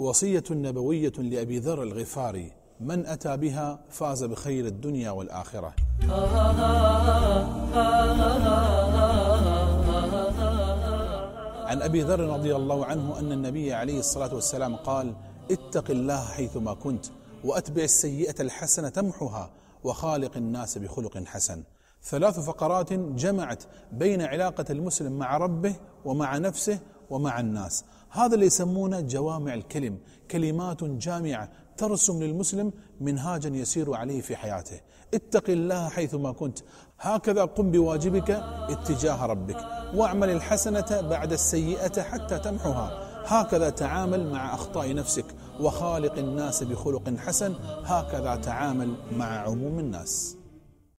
وصية نبوية لأبي ذر الغفاري من أتى بها فاز بخير الدنيا والآخرة. عن أبي ذر رضي الله عنه أن النبي عليه الصلاة والسلام قال اتق الله حيثما كنت وأتبع السيئة الحسنة تمحها وخالق الناس بخلق حسن. ثلاث فقرات جمعت بين علاقة المسلم مع ربه ومع نفسه ومع الناس. هذا اللي يسمونه جوامع الكلم كلمات جامعة ترسم للمسلم منهاجا يسير عليه في حياته. اتق الله حيثما كنت. هكذا قم بواجبك اتجاه ربك واعمل الحسنة بعد السيئة حتى تمحها. هكذا تعامل مع أخطاء نفسك وخالق الناس بخلق حسن. هكذا تعامل مع عموم الناس.